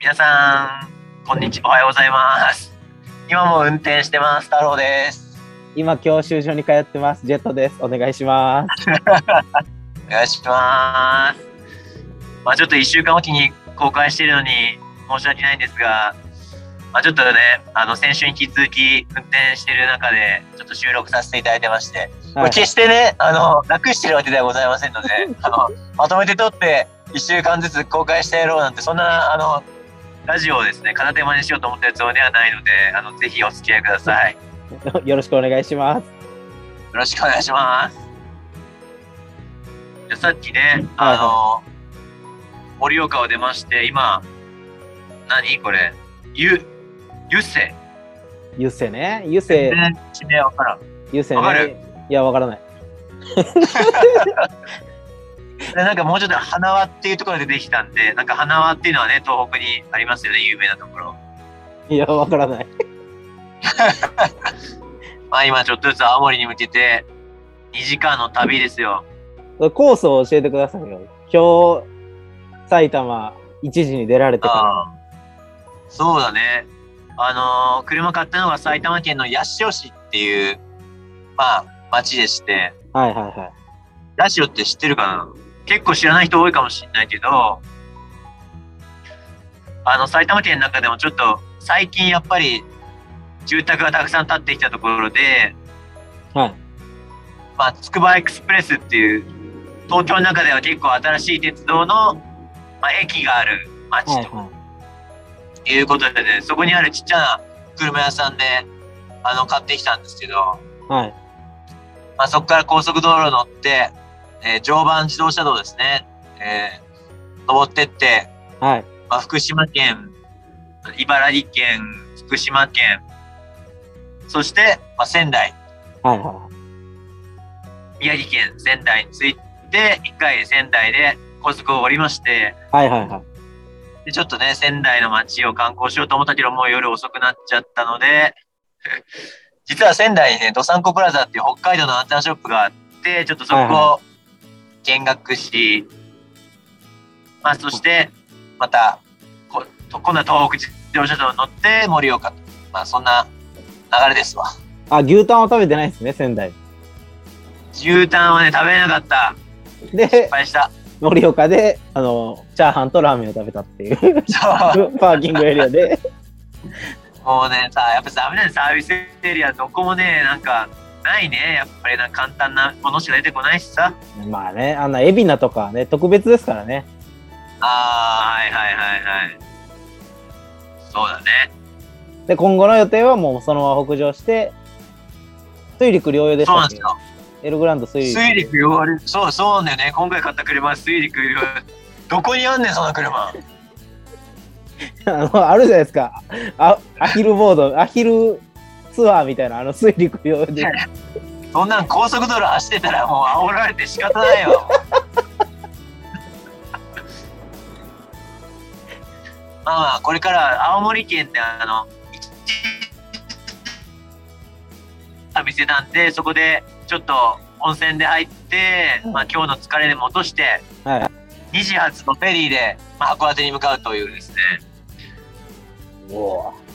皆さん、こんにちは。おはようございます。今も運転してます。太郎です。今、教習所に通ってます。ジェットです。お願いします。お願いします。まあちょっと1週間おきに公開しているのに申し訳ないんですが、まあちょっとね、あの先週に引き続き運転している中で、ちょっと収録させていただいてまして、これ決してね、あの、楽してるわけではございませんので、あの、まとめて撮って1週間ずつ公開してやろうなんて、そんな、あの、ラジオをですね、片手間にしようと思ってるつではないので、あの、ぜひお付き合いください。よ よろしくお願いします。ろしくお願いします。じゃあさっきね、あの、盛岡を出まして、今、何？これ、ゆ、ゆせ。ゆせね。ゆせ全、然地名わからん。ゆせわかる？ね。いや、わからない。でなんかもうちょっと花輪っていうところでできたんで、なんか花輪っていうのはね、東北にありますよね、有名なところ。いや、わからない。まあ今ちょっとずつ青森に向けて、2時間の旅ですよ。コースを教えてくださいよ。今日、埼玉1時に出られてかあーそうだね。あのー車買ったのが埼玉県の八潮市っていう、まあ、町でして、ら。はいはいはい。八潮って知ってるかな？結構知らない人多いかもしれないけど、あの、埼玉県の中でもちょっと、最近やっぱり、住宅がたくさん建ってきたところで、はい。まあ、つくばエクスプレスっていう、東京の中では結構新しい鉄道の、まあ、駅がある町とはいはいうことでね、そこにあるちっちゃな車屋さんで、あの、買ってきたんですけど、い。はい。まあ、そこから高速道路乗って、えー常磐自動車道ですね、えー登ってって、はい。まあ、福島県、茨城県、福島県、そして、まあ、仙台、はいは宮城県仙台に着いて、一回仙台で高速を降りまして、い。はいはいはい。でちょっとね、仙台の街を観光しようと思ったけど、もう夜遅くなっちゃったので、実は仙台にね、どさんこプラザっていう北海道のアンテナショップがあって、ちょっとそはいこを見学し、まあそして、また、こ今度は東北自動車道に乗って盛岡と。まあそんな流れですわ。あ、牛タンは食べてないですね、仙台。牛タンはね、食べれなかった。失で、敗した。盛岡で、あの、チャーハンとラーメンを食べたっていう、そう。パーキングエリアで。もうね、さ、やっぱダメだよ、サービスエリア、どこもね、なんか、ないね。やっぱりな簡単なものしか出てこないしさ。まあね、あんな海老名とかはね、特別ですからね。ああ、はいはいはいはい。そうだね。で、今後の予定はもうそのまま北上して、水陸両用でしたそうなんですよ。エルグランド水陸。水陸両用そうそうなんだよね。今回買った車は水陸両用。どこにあんねん、その車。あの、あるじゃないですか。あアヒルボード、アヒルツアーみたいな、あの水陸用で。そんなん高速道路走ってたらもう煽られて仕方ないよ。まあまあ、これから青森県であの、店なんで、そこでちょっと温泉で入って、まあ今日の疲れでも落として、はい。2時発のフェリーで、まあ、函館に向かうというですね、おまあ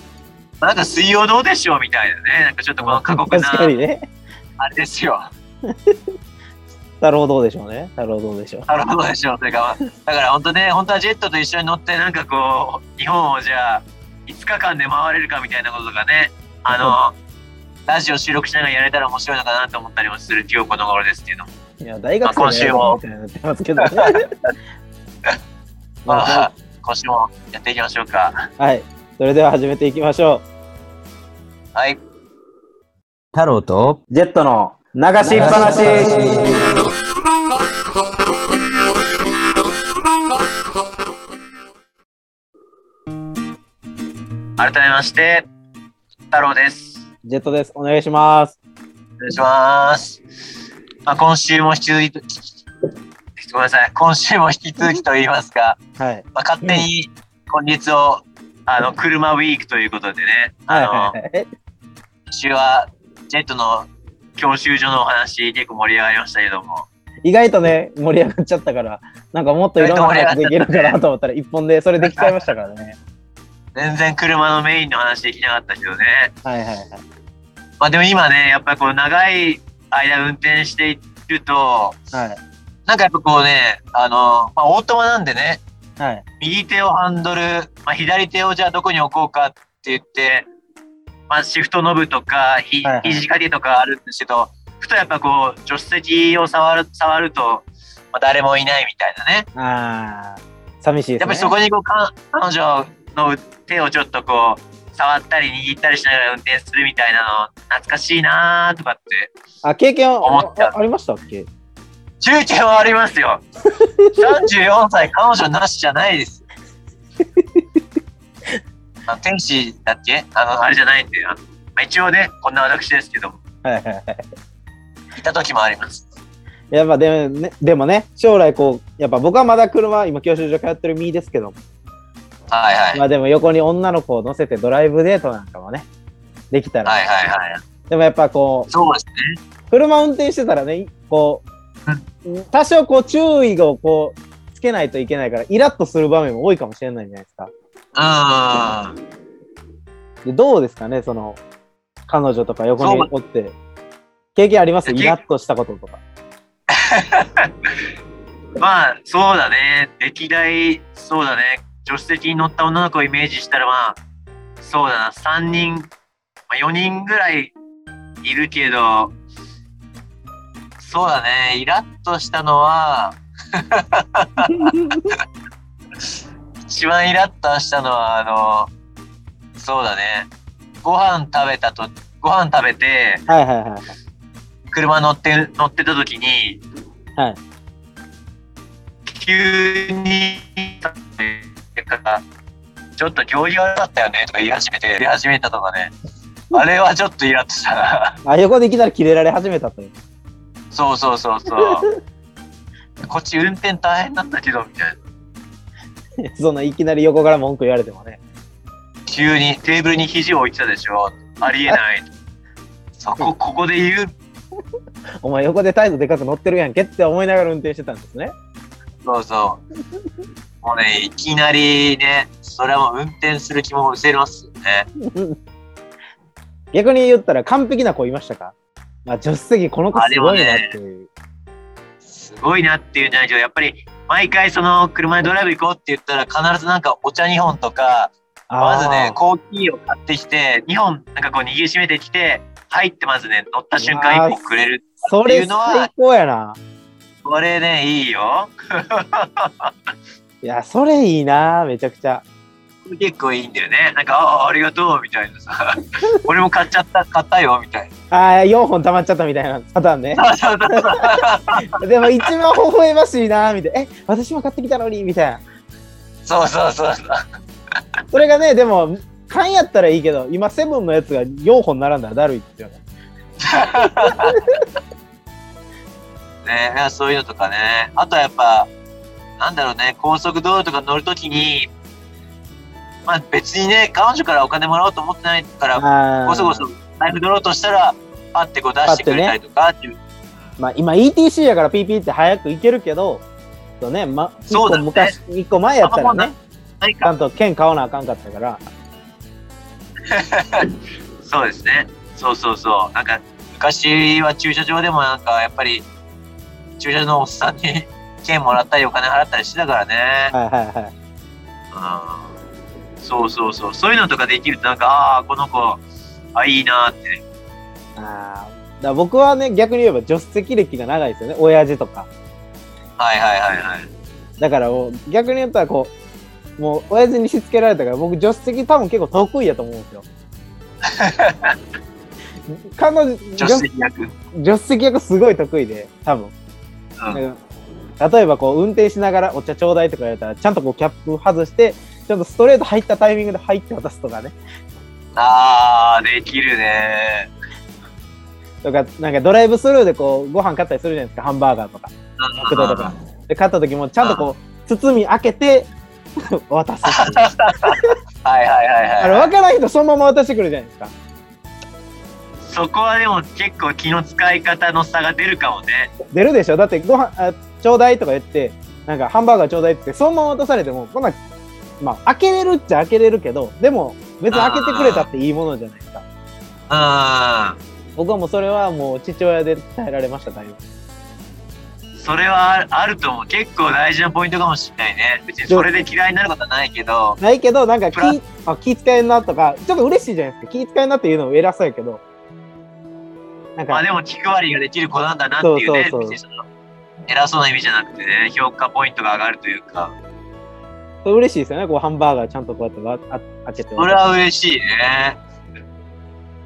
なんか水曜どうでしょうみたいなね、なんかちょっとこの過酷な。あれですよ。太郎どうでしょうね。太郎どうでしょう。なるほどでしょう。それが、だから本当ね、本当はジェットと一緒に乗って、なんかこう、日本をじゃあ、5日間で回れるかみたいなこととかね、あの、ラジオ収録しながらやれたら面白いのかなと思ったりもする今日この頃ですけど。いや、大学生のやなってますけどね。ま まああ、今週もやっていきましょうか。はい。それでは始めていきましょう。はい。太郎とジェットの流しっぱなし。改めまして、太郎です。ジェットです。お願いします。お願いします。まあ、今週も引き続き、ごめんなさい。今週も引き続きと言いますか、はい。まあ、勝手に今月を、あの、車ウィークということでね、あの、はいはいはい。今週はジェットの教習所のお話結構盛り上がりましたけども、意外とね、盛り上がっちゃったから、なんかもっといろんな話できるかなと思ったら、一本でそれできちゃいましたからね。全然車のメインの話できなかったけどね。はいはいはい。まあでも今ね、やっぱりこう長い間運転していると、はい。なんかやっぱこうね、あの、まあオートマなんでね、はい。右手をハンドル、まあ左手をじゃあどこに置こうかって言って、まあシフトノブとか、ひはいはい。肘掛けとかあるんですけど、ふとやっぱこう、助手席を触る、触ると、まあ誰もいないみたいなね。ああ、寂しいですね。やっぱりそこにこうか彼女の手をちょっとこう触ったり握ったりしながら運転するみたいなの懐かしいなーとかって。あ、経験は思った。あありましたっけ？中継はありますよ。34歳彼女なしじゃないですあ天使だっけ？あのあれじゃないんであの、まあ、一応ねこんな私ですけども。はいはいはい。いた時もあります。やっぱでもね、でもね、将来こう、やっぱ僕はまだ車、今教習所通ってる身ですけども、はいはい。まあでも横に女の子を乗せてドライブデートなんかもね、できたら、はいはいはい。でもやっぱこう、そうですね。車運転してたらね、こう、多少こう注意をこう、つけないといけないから、イラッとする場面も多いかもしれないじゃないですか。うんでどうですかね、その、彼女とか横におって、経験あります？イラッとしたこととか。まあ、そうだね。歴代、そうだね。助手席に乗った女の子をイメージしたら、まあ、そうだな。3人、まあ、4人ぐらいいるけど、そうだね。イラッとしたのは、一番イラッとしたのは、あの、そうだね。ご飯食べたと、ご飯食べて、はいはいはいはい。車乗って、乗ってた時に、はい。急に、ちょっと行儀悪かったよねとか言い始めて、言い始めたとかね。あれはちょっとイラッとしたな。あ、横でいきなりキレられ始めたという。そうそうそうそう。こっち運転大変なんだけど、みたいな。そんないきなり横から文句言われてもね。急にテーブルに肘を置いてたでしょ。ありえない。そこ、ここで言う。お前横で態度でかく乗ってるやんけって思いながら運転してたんですね。そうそう。もうね、いきなりね、それはもう運転する気も失せますよね。逆に言ったら完璧な子いましたか？まあ、助手席この子すごいなっていう。すごいなっていうんじゃないけど、やっぱり毎回その車でドライブ行こうって言ったら必ずなんかお茶2本とか、まずね、コーヒーを買ってきて、2本なんかこう握りしめてきて、入ってまずね、乗った瞬間1本くれる。っていうのは最高やな。これね、いいよ。いや、それいいな、めちゃくちゃ。結構いいんだよね。なんか、ああ、ありがとう、みたいなさ。俺も買っちゃった、買ったよ、みたいな。ああ、4本溜まっちゃったみたいなパターンね。でも一番微笑ましいな、みたいな。え、私も買ってきたのに、みたいな。そうそうそうそう。それがね、でも、缶やったらいいけど、今セブンのやつが4本並んだらだるいですよね。ねそういうのとかね。あとはやっぱ、なんだろうね、高速道路とか乗るときに、まあ別にね、彼女からお金もらおうと思ってないから、あこそこそ財布取ろうとしたら、パッてこう出してくれたりとかっていう。まあ、今 ETC やから PP って早く行けるけど、そうね、ま、一個そうだね昔、一個前やったらね、ちゃんと券買わなあかんかったから、そうですね。そうそうそう。なんか、昔は駐車場でもなんか、やっぱり、駐車場のおっさんに 券もらったりお金払ったりしてたからね。はいはいはい。うんそうそうそう。そういうのとかできるとなんか、ああー、この子、あ、いいなって。あーだ僕はね、逆に言えば助手席歴が長いですよね、親父とか。はいはいはいはい。だからもう逆に言ったらこう、もう親父にしつけられたから、僕助手席多分結構得意やと思うんですよ。彼女、助手席役。助手席役すごい得意で、多分。うん例えばこう運転しながらお茶ちょうだいとか言われたらちゃんとこうキャップ外してちゃんとストレート入ったタイミングで入って渡すとかね。ああ、できるね。とかなんかドライブスルーでこうご飯買ったりするじゃないですか。ハンバーガーとか。マクドとか。で買った時もちゃんとこう包み開けて 渡す。はいはいはいはい。あれ分からん人そのまま渡してくるじゃないですか。そこはでも結構気の使い方の差が出るかもね。出るでしょ。だってご飯あちょうだいとか言ってなんかハンバーガーちょうだいってそのまま渡されてもこんなんまあ、開けれるっちゃ開けれるけど、でも、別に開けてくれたっていいものじゃないですか。うん。僕はもうそれはもう父親で伝えられました、だいぶ。それはああると思う。結構大事なポイントかもしれないね。別にそれで嫌いになることはないけど、ないけど、なんか気あ気使えんなとか、ちょっと嬉しいじゃないですか。気使えんなっていうのも偉そうやけど。なんかまあ、でも気配りができる子なんだなっていうね、そうそうそう偉そうな意味じゃなくてね、評価ポイントが上がるというか、嬉しいですよね。こうハンバーガーちゃんとこうやってわあ開けて。それは嬉しいね。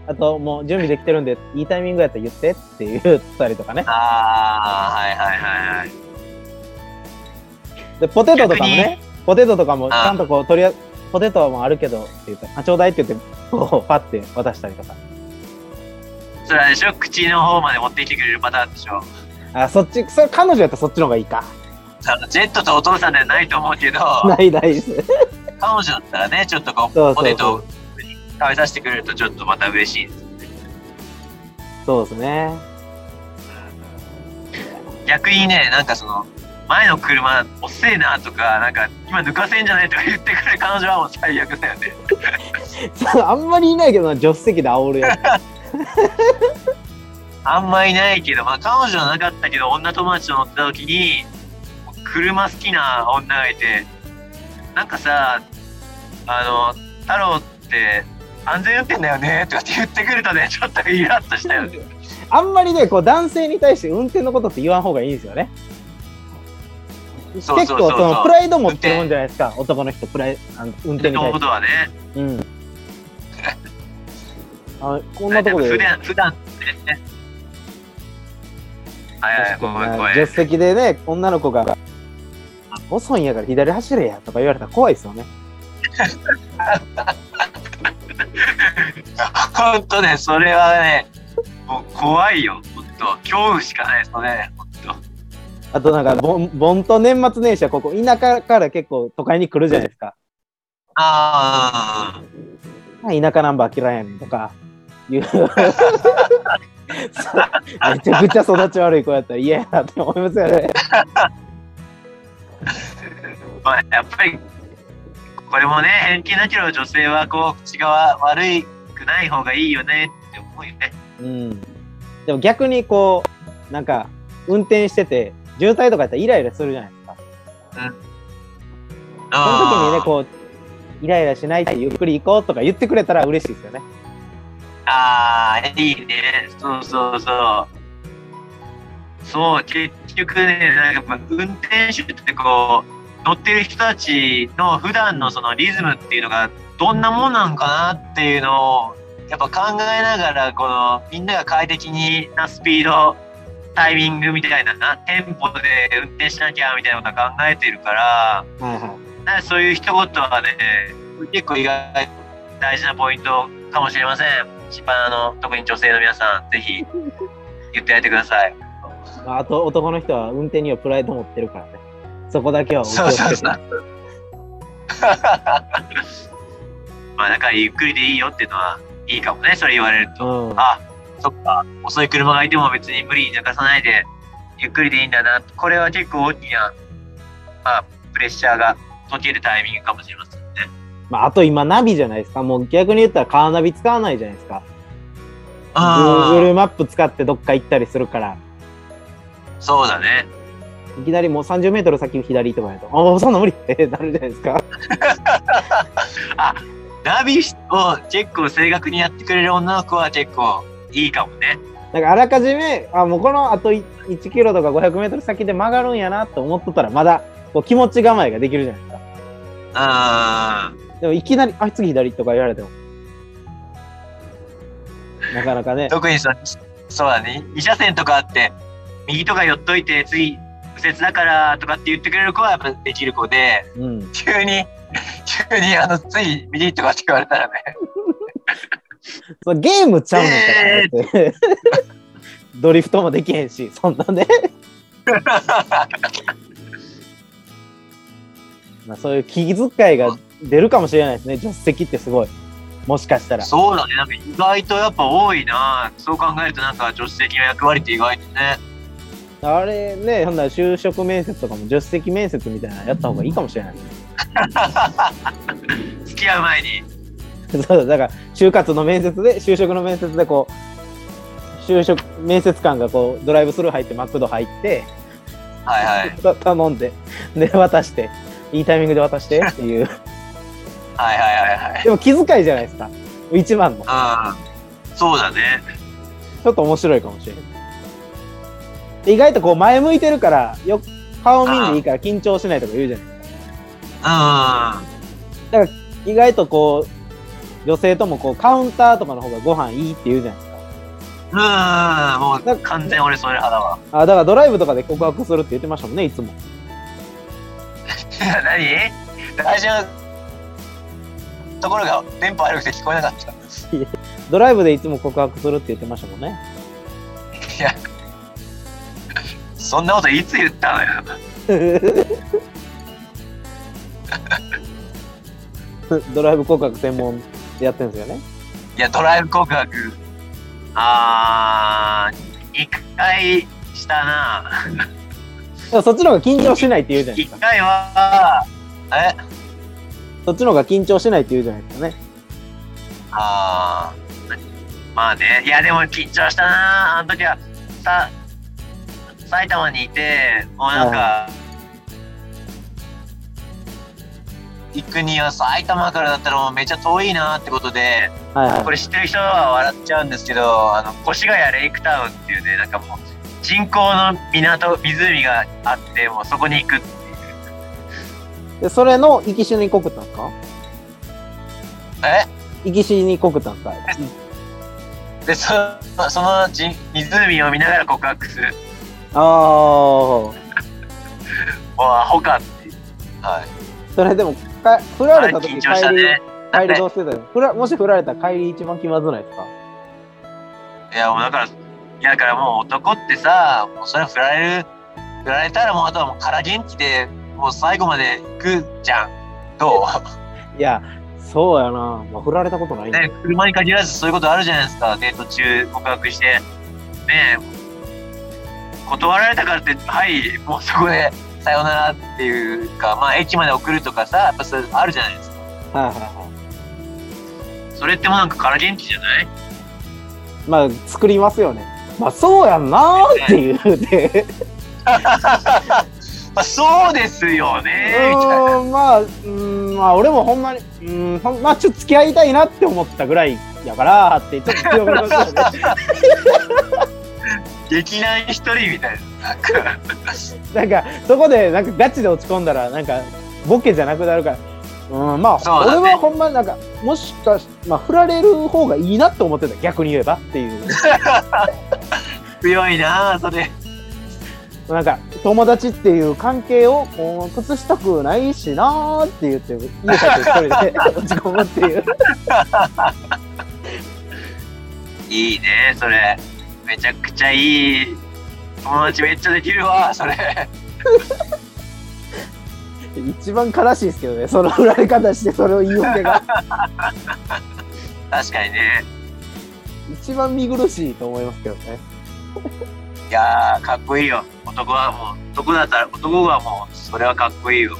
あと、もう準備できてるんで、いいタイミングやったら言ってって言ったりとかね。ああ、はいはいはいはい。で、ポテトとかも逆ね、ポテトとかもちあゃんとこう取りあポテトもあるけどって言ったら、あ、ちょうだいって言って、こう、パッて渡したりとか。それはでしょ？口の方まで持ってきてくれるパターンでしょ？あ、そっち、それ彼女やったらそっちの方がいいか。さジェットとお父さんではないと思うけど、ないないです。彼女だったらね、ちょっとこう、ポテトを食べさせてくれるとちょっとまた嬉しいです。そうですね。逆にね、なんかその、前の車遅えなとか、なんか今抜かせんじゃないとか言ってくる彼女はもう最悪だよね。あんまりいないけどな、助手席で煽るやつ。あんまいないけど、まあ彼女はなかったけど、女友達と乗ってた時に、車好きな女がいて、なんかさ、あの、太郎って安全運転だよねとかって言ってくるとね、ちょっとイラッとしたよね。あんまりね、こう男性に対して運転のことって言わん方がいいんですよね。結構そのプライド持ってるもんじゃないですか、男の人プライあの運転にの対して。ことはね、うん。あこんなとこで。普段、普段ね。はいはい、ごめんごめん。助手席でね、女の子が、遅いんやから左走れやとか言われたら怖いですよね。本当ね、それはね、もう怖いよ、本当恐怖しかない、それ、本当あとなんか、盆盆と年末年始はここ、田舎から結構都会に来るじゃないですか。あ田舎ナンバー嫌いやねんとか、いう。めちゃくちゃ育ち悪い子やったら嫌やなって思いますよね。あ、まあ、やっぱり、これもね、偏見だけど、女性はこう、口が悪くない方がいいよねって思うよね。うん。でも逆にこう、なんか、運転してて、渋滞とかやったらイライラするじゃないですか。その時にね、こう、イライラしないでゆっくり行こうとか言ってくれたら嬉しいですよね。ああ、いいね。そうそうそう。そう、結局ね、なんかやっぱ運転手ってこう、乗ってる人たちの普段のそのリズムっていうのがどんなもんなんかなっていうのを、やっぱ考えながら、このみんなが快適になスピード、タイミングみたいなな、テンポで運転しなきゃみたいなことは考えてるから、はいはい。なんかそういう一言はね、結構意外と大事なポイントかもしれません。一番あの、特に女性の皆さん、ぜひ言ってやってください。まああと男の人は運転にはプライド持ってるからね。そこだけはお気をつけて。まあだからゆっくりでいいよっていうのはいいかもね、それ言われると。うん。あ、そっか、遅い車がいても別に無理に抜かさないで、ゆっくりでいいんだな。これは結構大きな、まあ、プレッシャーが解けるタイミングかもしれませんね。まあ、あと今ナビじゃないですか。もう逆に言ったらカーナビ使わないじゃないですか。あ Google マップ使ってどっか行ったりするから。あ、そうだね。いきなりもう30メートル先左とかやと、ああ、そんな無理って なるじゃないですか。あ、ナビを結構正確にやってくれる女の子は結構いいかもね。なんかあらかじめ、あ、もうこのあとい1キロとか500メートル先で曲がるんやなって思っとったら、まだこう気持ち構えができるじゃないですか。うん。でもいきなり、あ、次左とか言われても。なかなかね。特にそそうだね。2車線とかあって、右とか寄っといて、次、右折だからとかって言ってくれる子はやっぱできる子で、うん。急に、急にあの、つい右とかって言われたらね、ゲームちゃうのかなって。ドリフトもできへんし、そんなんで。まあそういう気遣いが出るかもしれないですね。助手席ってすごい。もしかしたら。そうだね。なんか意外とやっぱ多いな。そう考えるとなんか助手席の役割って意外とね。あれね、ほんなら就職面接とかも助手席面接みたいなのやった方がいいかもしれない。付き合う前に。そうだから就活の面接で就職の面接でこう就職面接官がこうドライブスルー入ってマクド入ってはいはい。た頼んでで渡していいタイミングで渡してっていう はいはいはいはい。でも気遣いじゃないですか一番のうん。そうだね。ちょっと面白いかもしれないで意外とこう前向いてるからよ顔見んでいいから緊張しないとか言うじゃないうん。意外とこう女性ともこうカウンターとかの方がご飯いいって言うじゃないですかうん。もう完全俺それ派だわ。あだからドライブとかで告白するって言ってましたもんねいつも 何？大事なところが電波悪くて聞こえなかった。ドライブでいつも告白するって言ってましたもんねいや、そんなこといつ言ったのよ。ドライブ告白専門でやってるんですよね？いや、ドライブ告白。あー、一回したな。そっちの方が緊張しないって言うじゃないですか一回は、え？そっちの方が緊張しないって言うじゃないですかねあー、まあね。いや、でも緊張したな。あの時は、さ、埼玉にいて、もうなんか、行くには埼玉からだったらもうめっちゃ遠いなってことで、はいはいこれ知ってる人は笑っちゃうんですけど、あの、越谷レイクタウンっていうね、なんかもう、人工の港、湖があって、もうそこに行くっていう。でそれの行きしに告ったんですか？え？行きしに告ったんですかで、そそのじ湖を見ながら告白する。ああもうアホかっていう。はい。それでもか振らあれれた時た帰りね。帰りどうしてたの？振らもし振られたら帰り一番気まずないですか？いや、もうだから、いや、だからもう男ってさ、もうそれは振られる、振られたらもうあとはもう空元気で、もう最後まで行くじゃん。ど いやそうやな、まあ、振られたことないね、車に限らずそういうことあるじゃないですか。デート中告白して。ねえ、断られたからって、はい、もうそこでさよならっていうか、まあ駅まで送るとかさ、やっぱそれあるじゃないですか。はいはいはい。それってもうなんか空元気じゃない？まあ作りますよね。まあそうやんなーっていうで まあそうですよね、まあうーんまあ俺もほんまにうーんほんまあちょっと付き合いたいなって思ったぐらいやからってちょっと強めますよね 劇団一人みたいな。なんかそこでなんかガチで落ち込んだらなんかボケじゃなくなるからうんまあ、ね俺はほんまになんかもしかしまあ振られる方がいいなって思ってた逆に言えばっていう強いなあそれ。なんか友達っていう関係をこう崩したくないしなーって言って家帰って一人で 落ち込むっていう いいね、それ。めちゃくちゃいい。友達めっちゃできるわ、それ。一番悲しいですけどねその振られ方してそれを言い訳が確かにね。一番見苦しいと思いますけどねいやー、かっこいいよ。男はもう、男だったら、男はもう、それはかっこいいよ。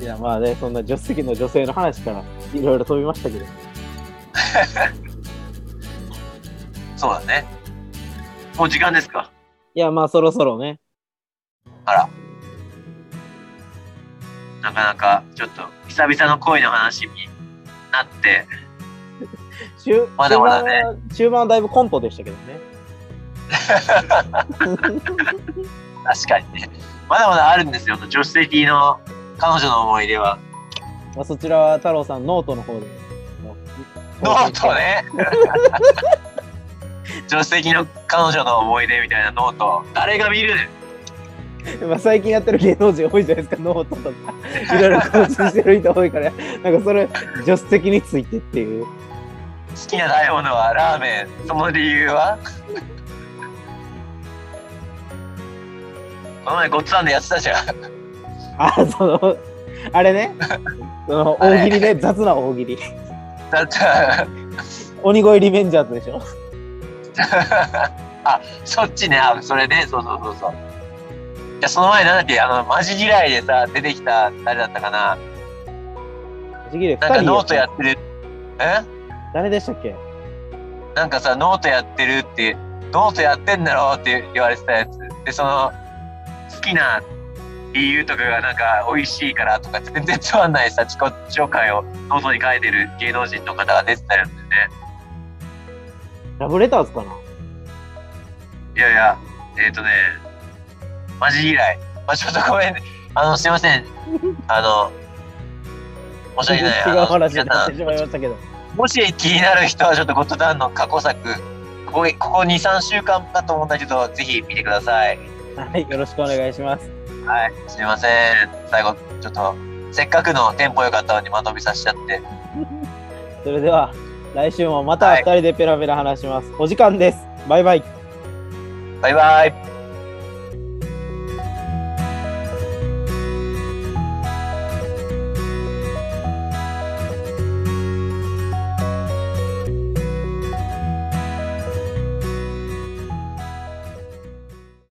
いやまあねそんな助手席の女性の話からいろいろ飛びましたけど そうだね。もう時間ですか？いやまあそろそろねあら。なかなか、ちょっと、久々の恋の話になって、中まだまだね中盤は中盤はだいぶコントでしたけどね 確かにね。まだまだあるんですよ、助手席の彼女の思い出は。まあそちらは太郎さんノートの方でノートね。助手席の彼女の思い出みたいなノート。誰が見るまあ、最近やってる芸能人多いじゃないですか、ノートとか。いろいろ更新してる人多いから、なんかそれ、助手席についてっていう。好きな食べ物はラーメン。その理由は？この前ごっつぁんでやってたじゃん。あ、その、あれね、その大喜利ね、雑な大喜利。だった鬼越リベンジャーズでしょ。あ、そっちね。あ、それね。そうそうそうそう。や、その前なんだっけ、あの、マジ嫌いでさ、出てきた、誰だったかな？ちぎれなんかノートやってる。え？誰でしたっけ？なんかさ、ノートやってるって、ノートやってんだろって言われてたやつ。で、その、好きな理由とかがなんか美味しいからとか、全然つまんないさ、自己紹介をノートに書いてる芸能人の方が出てたやつでね。ラブレターズかな？いやいや、えっ、とね、マジ嫌い。まあ、ちょっとごめん、あの、すいません。あの、申し訳ない。違う話になってしまいましたけど。もし気になる人はちょっとゴッドタンの過去作、ここここ2、3週間だと思うんだけど、ぜひ見てください。はい、よろしくお願いします。はい、すみません。最後、ちょっと、せっかくのテンポ良かったのにまとめさせちゃって。それでは、来週もまた二人でペラペラ話します。お時間です。バイバイ。バイバイ。